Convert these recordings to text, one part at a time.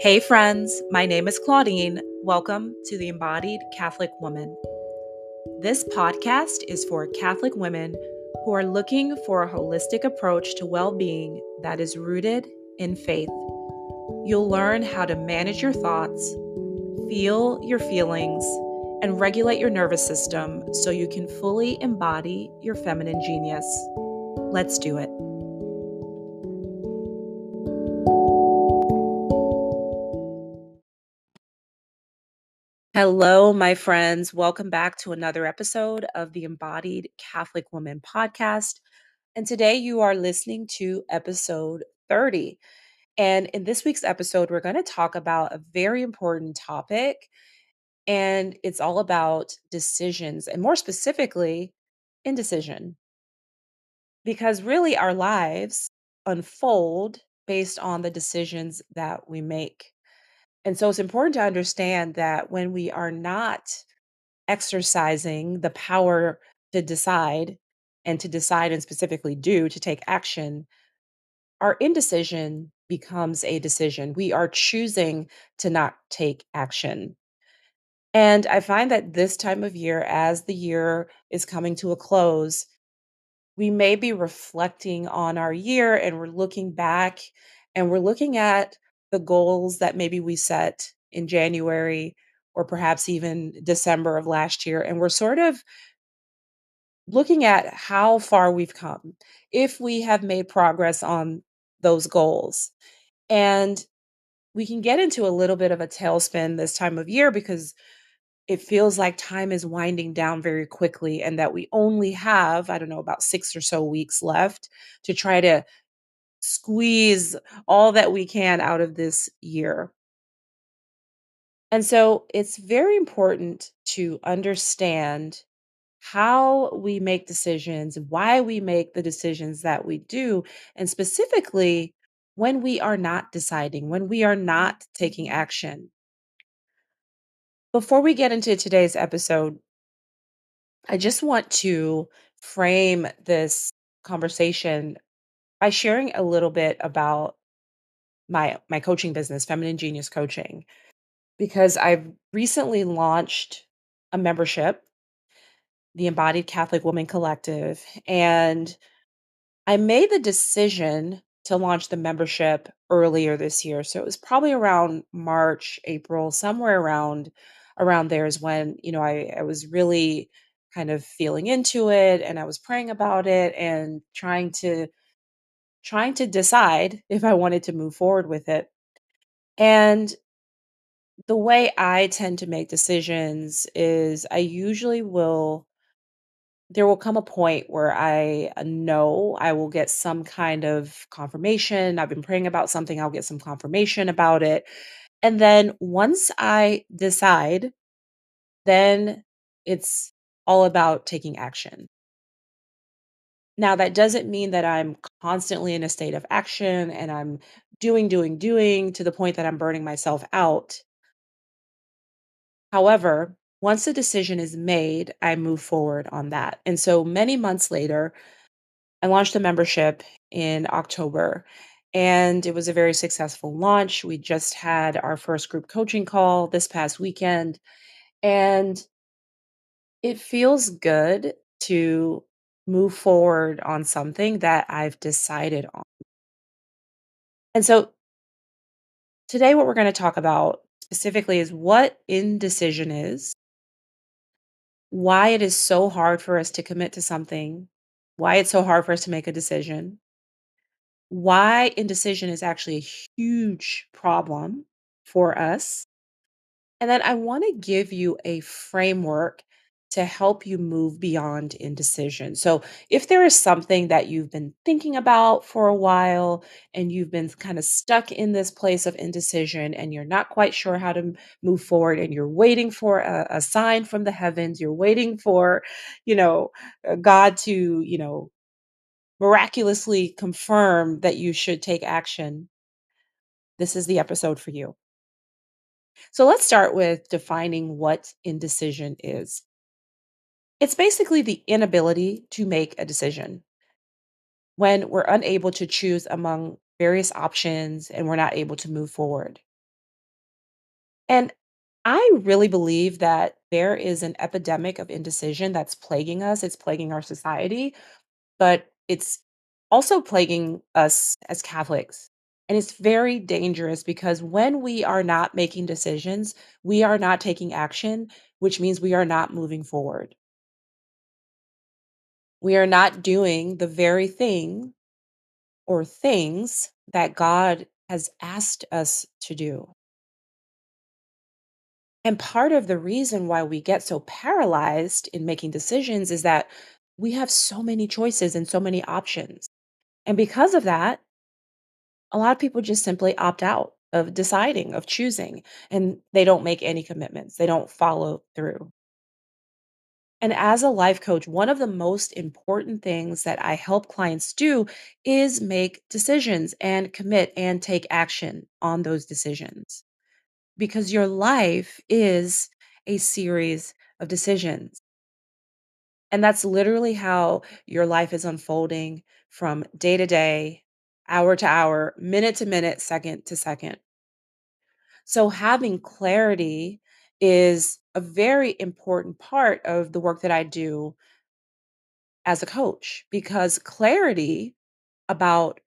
Hey, friends, my name is Claudine. Welcome to the Embodied Catholic Woman. This podcast is for Catholic women who are looking for a holistic approach to well being that is rooted in faith. You'll learn how to manage your thoughts, feel your feelings, and regulate your nervous system so you can fully embody your feminine genius. Let's do it. Hello, my friends. Welcome back to another episode of the Embodied Catholic Woman podcast. And today you are listening to episode 30. And in this week's episode, we're going to talk about a very important topic. And it's all about decisions, and more specifically, indecision. Because really, our lives unfold based on the decisions that we make. And so it's important to understand that when we are not exercising the power to decide and to decide and specifically do to take action, our indecision becomes a decision. We are choosing to not take action. And I find that this time of year, as the year is coming to a close, we may be reflecting on our year and we're looking back and we're looking at the goals that maybe we set in January or perhaps even December of last year. And we're sort of looking at how far we've come, if we have made progress on those goals. And we can get into a little bit of a tailspin this time of year because it feels like time is winding down very quickly and that we only have, I don't know, about six or so weeks left to try to squeeze all that we can out of this year. And so it's very important to understand how we make decisions, why we make the decisions that we do, and specifically when we are not deciding, when we are not taking action. Before we get into today's episode, I just want to frame this conversation by sharing a little bit about my my coaching business, Feminine Genius Coaching, because I've recently launched a membership, the Embodied Catholic Woman Collective, and I made the decision to launch the membership earlier this year. So it was probably around March, April, somewhere around around there is when, you know, I, I was really kind of feeling into it and I was praying about it and trying to trying to decide if I wanted to move forward with it. And the way I tend to make decisions is I usually will there will come a point where I know I will get some kind of confirmation. I've been praying about something, I'll get some confirmation about it. And then once I decide, then it's all about taking action. Now, that doesn't mean that I'm constantly in a state of action and I'm doing, doing, doing to the point that I'm burning myself out. However, once a decision is made, I move forward on that. And so many months later, I launched a membership in October and it was a very successful launch. We just had our first group coaching call this past weekend and it feels good to move forward on something that I've decided on. And so today, what we're going to talk about specifically is what indecision is, why it is so hard for us to commit to something, why it's so hard for us to make a decision, why indecision is actually a huge problem for us. And then I want to give you a framework to help you move beyond indecision. So, if there is something that you've been thinking about for a while and you've been kind of stuck in this place of indecision and you're not quite sure how to move forward and you're waiting for a, a sign from the heavens, you're waiting for, you know, uh, God to, you know, miraculously confirm that you should take action, this is the episode for you. So, let's start with defining what indecision is. It's basically the inability to make a decision when we're unable to choose among various options and we're not able to move forward. And I really believe that there is an epidemic of indecision that's plaguing us. It's plaguing our society, but it's also plaguing us as Catholics. And it's very dangerous because when we are not making decisions, we are not taking action, which means we are not moving forward. We are not doing the very thing or things that God has asked us to do. And part of the reason why we get so paralyzed in making decisions is that we have so many choices and so many options. And because of that, a lot of people just simply opt out of deciding, of choosing, and they don't make any commitments. They don't follow through. And as a life coach, one of the most important things that I help clients do is make decisions and commit and take action on those decisions because your life is a series of decisions. And that's literally how your life is unfolding from day to day, hour to hour, minute to minute, second to second. So, having clarity is a very important part of the work that I do as a coach because clarity about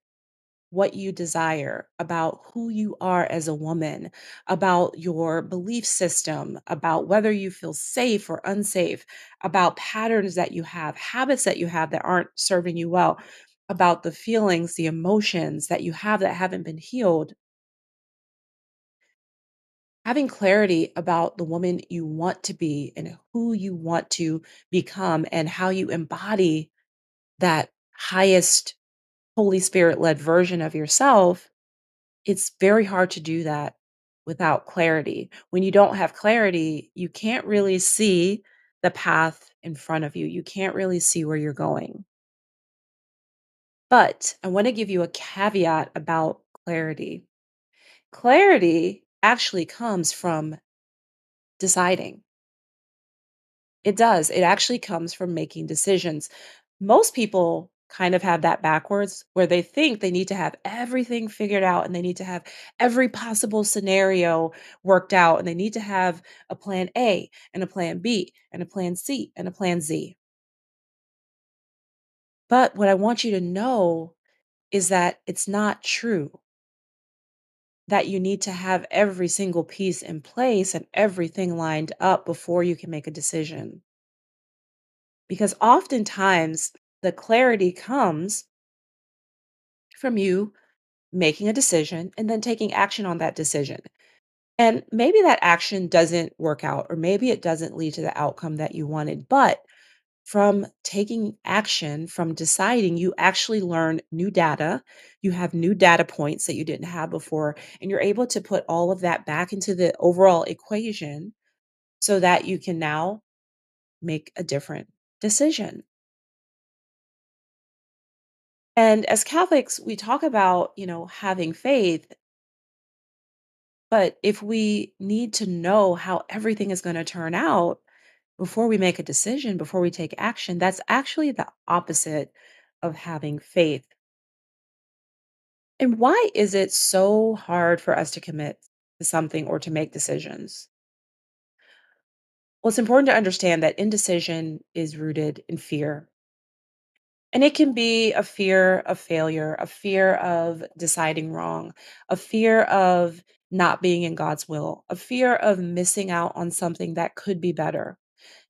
what you desire, about who you are as a woman, about your belief system, about whether you feel safe or unsafe, about patterns that you have, habits that you have that aren't serving you well, about the feelings, the emotions that you have that haven't been healed. Having clarity about the woman you want to be and who you want to become and how you embody that highest Holy Spirit led version of yourself It's very hard to do that without clarity. When you don't have clarity, you can't really see the path in front of you. You can't really see where you're going. But I want to give you a caveat about clarity. Clarity actually comes from deciding. It does. It actually comes from making decisions. Most people kind of have that backwards where they think they need to have everything figured out and they need to have every possible scenario worked out and they need to have a plan A and a plan B and a plan C and a plan Z. But what I want you to know is that it's not true that you need to have every single piece in place and everything lined up before you can make a decision. Because oftentimes the clarity comes from you making a decision and then taking action on that decision. And maybe that action doesn't work out, or maybe it doesn't lead to the outcome that you wanted. But from taking action, from deciding, you actually learn new data. You have new data points that you didn't have before, and you're able to put all of that back into the overall equation so that you can now make a different decision. And as Catholics, we talk about, you know, having faith, but if we need to know how everything is going to turn out before we make a decision, before we take action, that's actually the opposite of having faith. And why is it so hard for us to commit to something or to make decisions? Well, it's important to understand that indecision is rooted in fear. And it can be a fear of failure, a fear of deciding wrong, a fear of not being in God's will, a fear of missing out on something that could be better.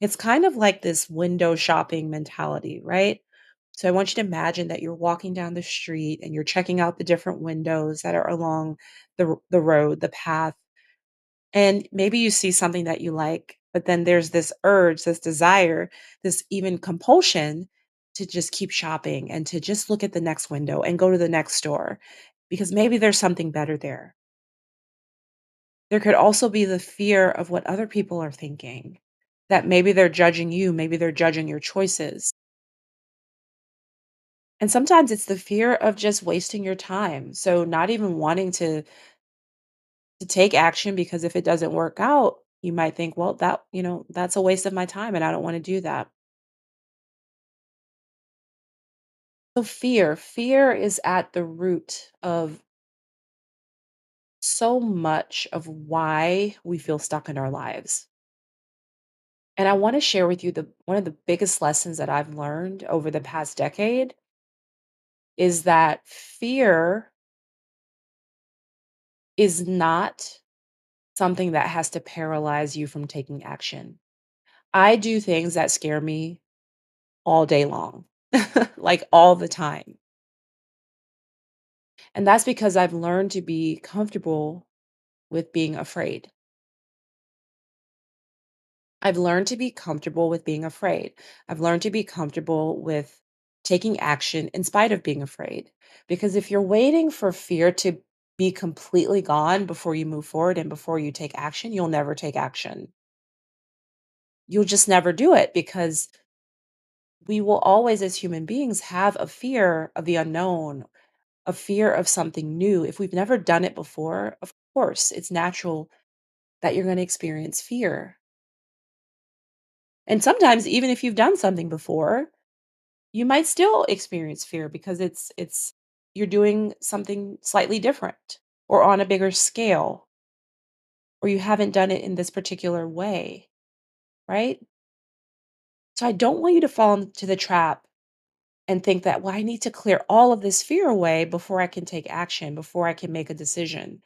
It's kind of like this window shopping mentality, right? So I want you to imagine that you're walking down the street and you're checking out the different windows that are along the the road, the path, and maybe you see something that you like, but then there's this urge, this desire, this even compulsion to just keep shopping and to just look at the next window and go to the next store because maybe there's something better there. There could also be the fear of what other people are thinking, that maybe they're judging you, maybe they're judging your choices. And sometimes it's the fear of just wasting your time. So not even wanting to to take action because if it doesn't work out, you might think, well, that, you know, that's a waste of my time and I don't want to do that. So fear, fear is at the root of so much of why we feel stuck in our lives. And I want to share with you the one of the biggest lessons that I've learned over the past decade is that fear is not something that has to paralyze you from taking action. I do things that scare me all day long, like all the time. And that's because I've learned to be comfortable with being afraid. I've learned to be comfortable with being afraid. I've learned to be comfortable with taking action in spite of being afraid. Because if you're waiting for fear to be completely gone before you move forward and before you take action, you'll never take action. You'll just never do it because we will always, as human beings, have a fear of the unknown, a fear of something new. If we've never done it before, of course, it's natural that you're going to experience fear. And sometimes even if you've done something before, you might still experience fear because it's it's you're doing something slightly different or on a bigger scale or you haven't done it in this particular way, right? So I don't want you to fall into the trap and think that, well, I need to clear all of this fear away before I can take action, before I can make a decision,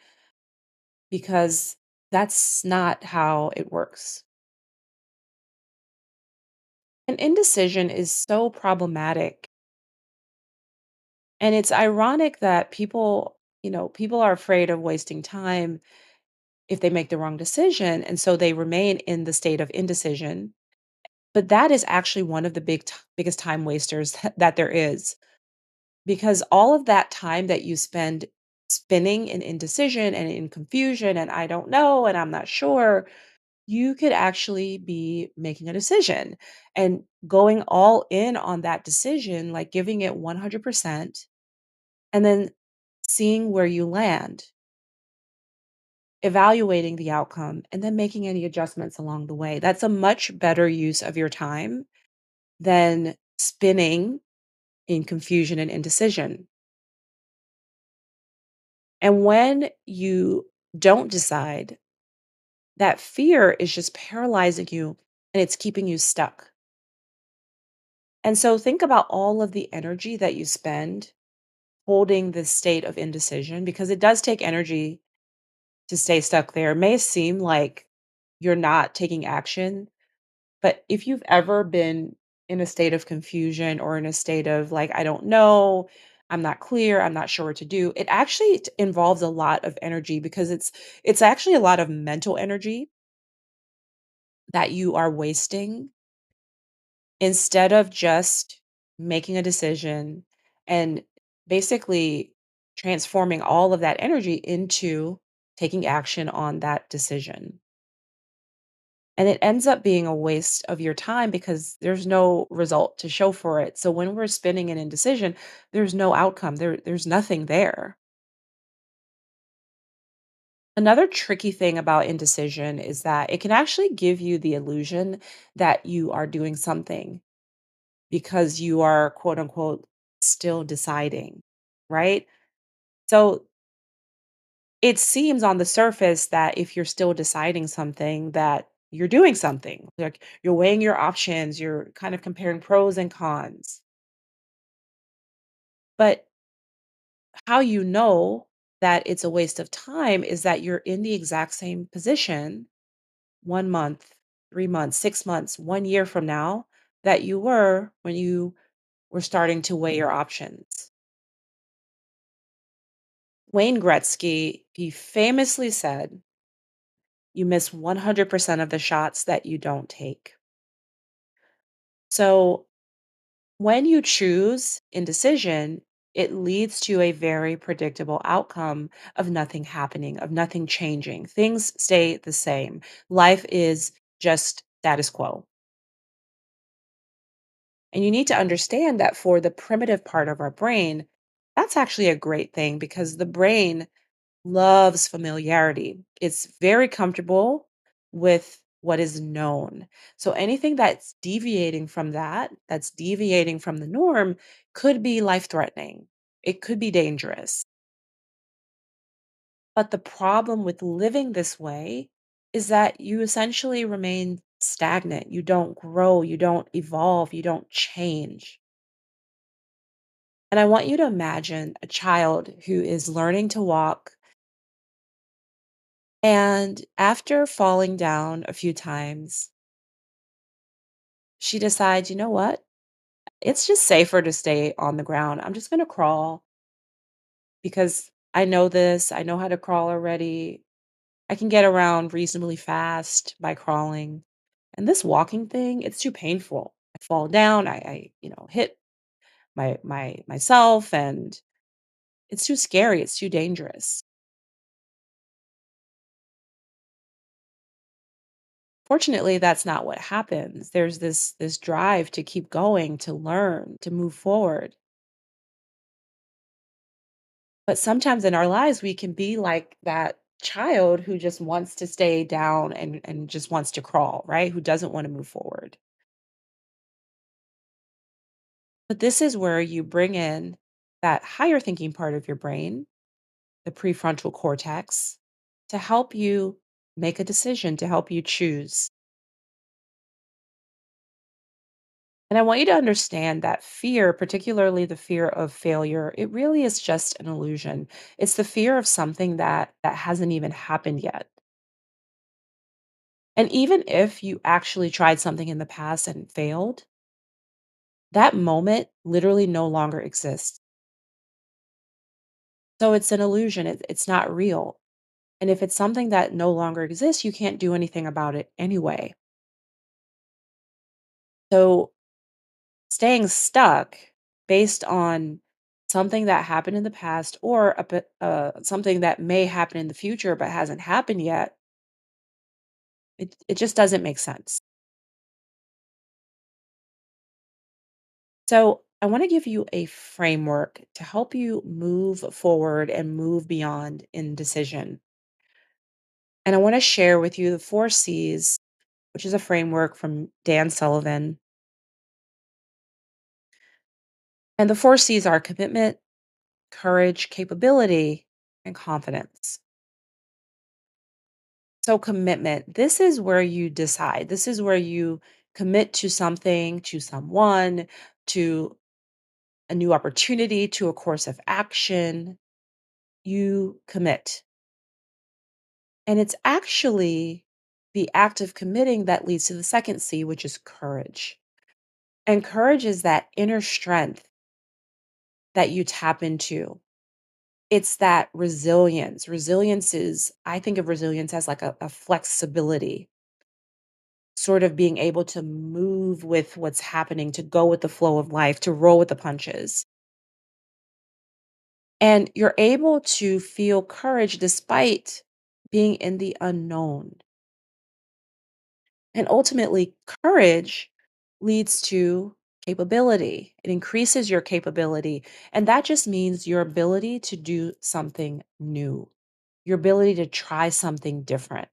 because that's not how it works. And indecision is so problematic And it's ironic that people, you know, people are afraid of wasting time if they make the wrong decision. And so they remain in the state of indecision. But that is actually one of the big, t- biggest time wasters that, that there is because all of that time that you spend spinning in indecision and in confusion and I don't know and I'm not sure, you could actually be making a decision and going all in on that decision, like giving it 100% and then seeing where you land, evaluating the outcome, and then making any adjustments along the way. That's a much better use of your time than spinning in confusion and indecision. And when you don't decide, that fear is just paralyzing you and it's keeping you stuck. And so think about all of the energy that you spend holding this state of indecision because it does take energy to stay stuck there. It may seem like you're not taking action, but if you've ever been in a state of confusion or in a state of like, I don't know, I'm not clear, I'm not sure what to do, it actually involves a lot of energy because it's it's actually a lot of mental energy that you are wasting instead of just making a decision and basically transforming all of that energy into taking action on that decision. And it ends up being a waste of your time because there's no result to show for it. So when we're spinning an indecision, there's no outcome. There there's nothing there. Another tricky thing about indecision is that it can actually give you the illusion that you are doing something because you are quote unquote still deciding, right? So it seems on the surface that if you're still deciding something that you're doing something. Like you're weighing your options, you're kind of comparing pros and cons. But how you know that it's a waste of time is that you're in the exact same position 1 month, 3 months, 6 months, 1 year from now that you were when you were starting to weigh your options. Wayne Gretzky, he famously said, "You miss 100% of the shots that you don't take." So, when you choose indecision, it leads to a very predictable outcome of nothing happening, of nothing changing. Things stay the same. Life is just status quo. And you need to understand that for the primitive part of our brain, that's actually a great thing because the brain loves familiarity. It's very comfortable with what is known. So anything that's deviating from that, that's deviating from the norm, could be life threatening. It could be dangerous. But the problem with living this way is that you essentially remain stagnant. You don't grow, you don't evolve, you don't change. And I want you to imagine a child who is learning to walk and after falling down a few times, she decides, you know what? It's just safer to stay on the ground. I'm just to crawl because I know this. I know how to crawl already. I can get around reasonably fast by crawling. And this walking thing, it's too painful. I fall down, I, I you know, hit my my myself and it's too scary, it's too dangerous. Fortunately, that's not what happens. There's this this drive to keep going, to learn, to move forward. But sometimes in our lives we can be like that child who just wants to stay down and and just wants to crawl, right? Who doesn't want to move forward. But this is where you bring in that higher thinking part of your brain, the prefrontal cortex, to help you make a decision, to help you choose. And I want you to understand that fear, particularly the fear of failure, it really is just an illusion. It's the fear of something that that hasn't even happened yet. And even if you actually tried something in the past and failed, that moment literally no longer exists. So it's an illusion. It, it's not real. And if it's something that no longer exists, you can't do anything about it anyway. So staying stuck based on something that happened in the past or a, uh, something that may happen in the future but hasn't happened yet, it, it just doesn't make sense. So I want to give you a framework to help you move forward and move beyond indecision. And I want to share with you the four C's, which is a framework from Dan Sullivan. And the four C's are commitment, courage, capability, and confidence. So, commitment this is where you decide, this is where you commit to something, to someone, to a new opportunity, to a course of action. You commit. And it's actually the act of committing that leads to the second C, which is courage. And courage is that inner strength that you tap into It's that resilience. Resilience is I think of resilience as like a, a flexibility, sort of being able to move with what's happening, to go with the flow of life, to roll with the punches. And you're able to feel courage despite being in the unknown. And ultimately, courage leads to capability. It increases your capability. And that just means your ability to do something new, your ability to try something different.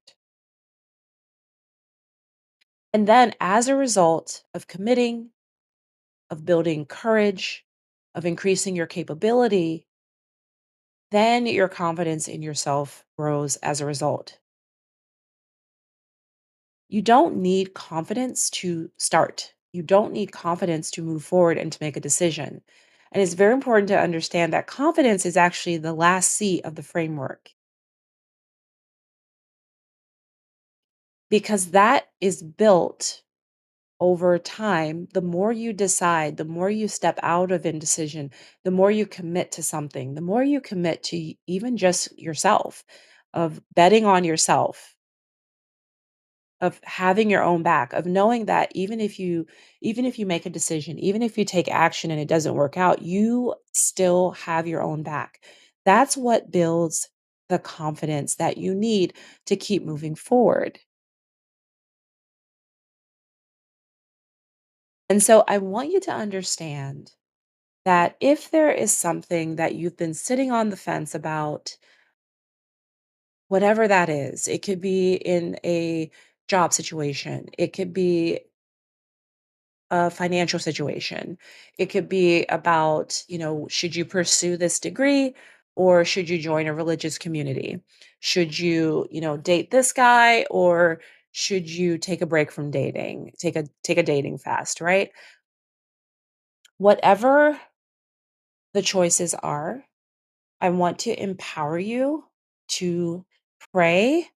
And then, as a result of committing, of building courage, of increasing your capability, then your confidence in yourself grows as a result. You don't need confidence to start. You don't need confidence to move forward and to make a decision. And it's very important to understand that confidence is actually the last C of the framework because that is built over time. The more you decide, the more you step out of indecision, the more you commit to something, the more you commit to even just yourself, of betting on yourself Of having your own back, of knowing that even if you even if you make a decision, even if you take action and it doesn't work out, you still have your own back. That's what builds the confidence that you need to keep moving forward. And so I want you to understand that if there is something that you've been sitting on the fence about, whatever that is, it could be in a job situation, it could be a financial situation. It could be about, you know, should you pursue this degree? or should you join a religious community? Should you, you know, date this guy or should you take a break from dating? Take a take a dating fast, right? Whatever the choices are, I want to empower you to pray,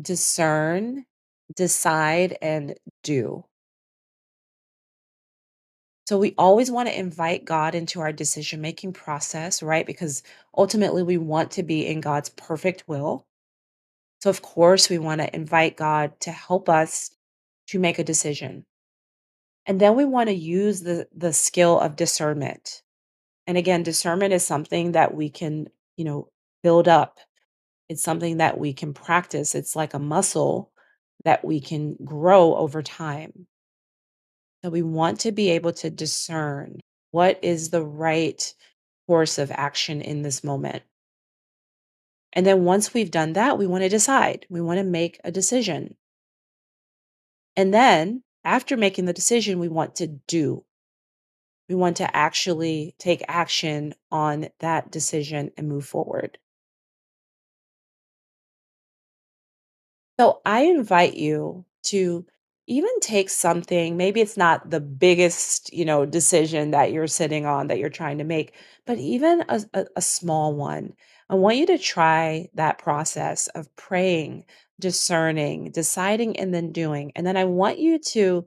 discern, decide, and do. So we always want to invite God into our decision making process, right? Because ultimately we want to be in God's perfect will. So, of course, we want to invite God to help us to make a decision. And then we want to use the, the skill of discernment. And again, discernment is something that we can, you know, build up It's something that we can practice. It's like a muscle that we can grow over time. So we want to be able to discern what is the right course of action in this moment. And then once we've done that, we want to decide. We want to make a decision. And then after making the decision, we want to do. We want to actually take action on that decision and move forward. So I invite you to even take something, maybe it's not the biggest, you know, decision that you're sitting on that you're trying to make, but even a, a, a small one. I want you to try that process of praying, discerning, deciding, and then doing. And then I want you to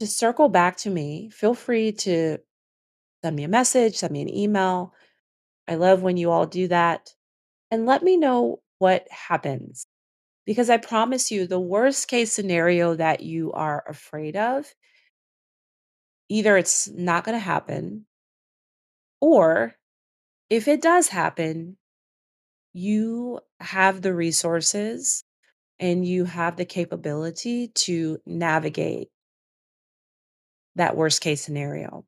to circle back to me. Feel free to send me a message, send me an email. I love when you all do that. And let me know what happens Because I promise you, the worst case scenario that you are afraid of, either it's not going to happen, or if it does happen, you have the resources and you have the capability to navigate that worst case scenario.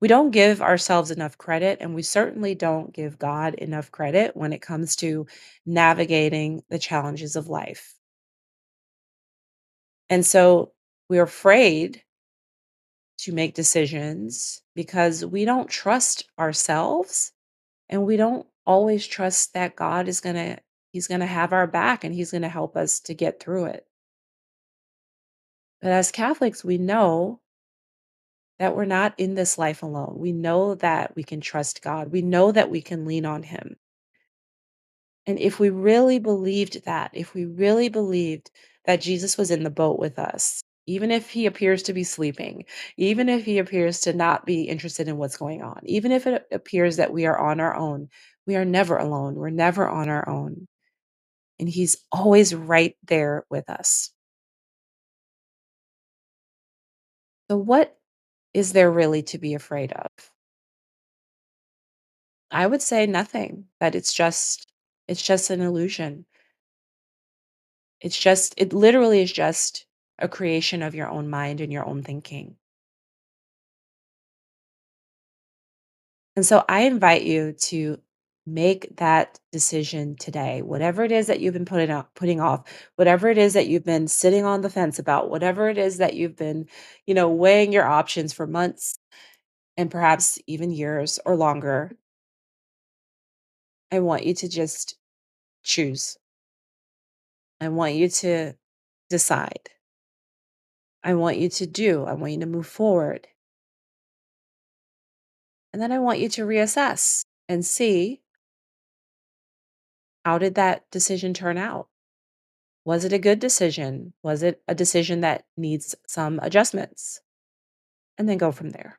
We don't give ourselves enough credit, and we certainly don't give God enough credit when it comes to navigating the challenges of life. And so we're afraid to make decisions because we don't trust ourselves and we don't always trust that God is going to he's going to have our back and he's going to help us to get through it. But as Catholics, we know that we're not in this life alone. We know that we can trust God. We know that we can lean on him. And if we really believed that, if we really believed that Jesus was in the boat with us, even if he appears to be sleeping, even if he appears to not be interested in what's going on, even if it appears that we are on our own, we are never alone. We're never on our own. And he's always right there with us. So, what is there really to be afraid of? I would say nothing, that it's just it's just an illusion. It's just it literally is just a creation of your own mind and your own thinking. And so I invite you to make that decision today. Whatever it is that you've been putting off, putting off, whatever it is that you've been sitting on the fence about, whatever it is that you've been, you know, weighing your options for months and perhaps even years or longer, I want you to just choose. I want you to decide. I want you to do. I want you to move forward. And then I want you to reassess and see how did that decision turn out? Was it a good decision? Was it a decision that needs some adjustments? And then go from there.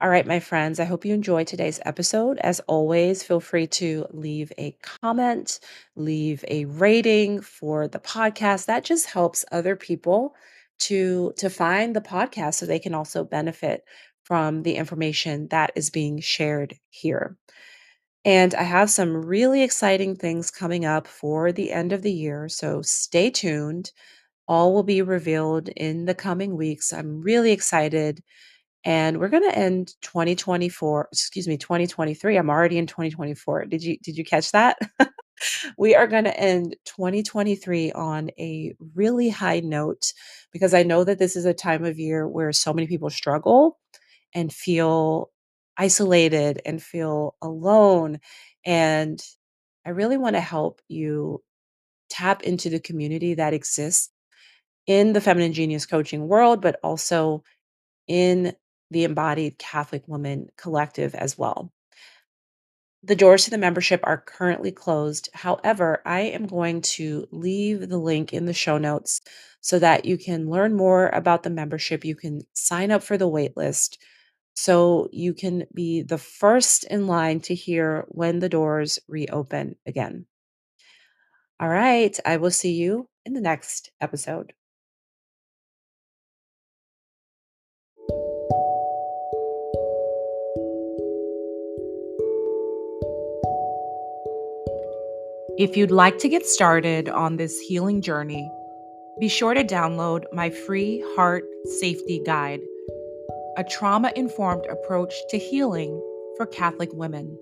All right, my friends, I hope you enjoyed today's episode. As always, feel free to leave a comment, leave a rating for the podcast. That just helps other people to to find the podcast so they can also benefit from the information that is being shared here. And I have some really exciting things coming up for the end of the year, so stay tuned. All will be revealed in the coming weeks. I'm really excited and we're going to end 2024, excuse me, 2023. I'm already in 2024. Did you did you catch that? we are going to end 2023 on a really high note because I know that this is a time of year where so many people struggle and feel isolated and feel alone. And I really want to help you tap into the community that exists in the feminine genius coaching world, but also in the embodied Catholic woman collective as well. The doors to the membership are currently closed. However, I am going to leave the link in the show notes so that you can learn more about the membership. You can sign up for the waitlist so you can be the first in line to hear when the doors reopen again. All right, I will see you in the next episode. If you'd like to get started on this healing journey, be sure to download my free Heart Safety Guide, a trauma informed approach to healing for Catholic women.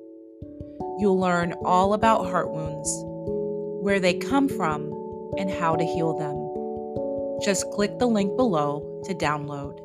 You'll learn all about heart wounds, where they come from, and how to heal them. Just click the link below to download.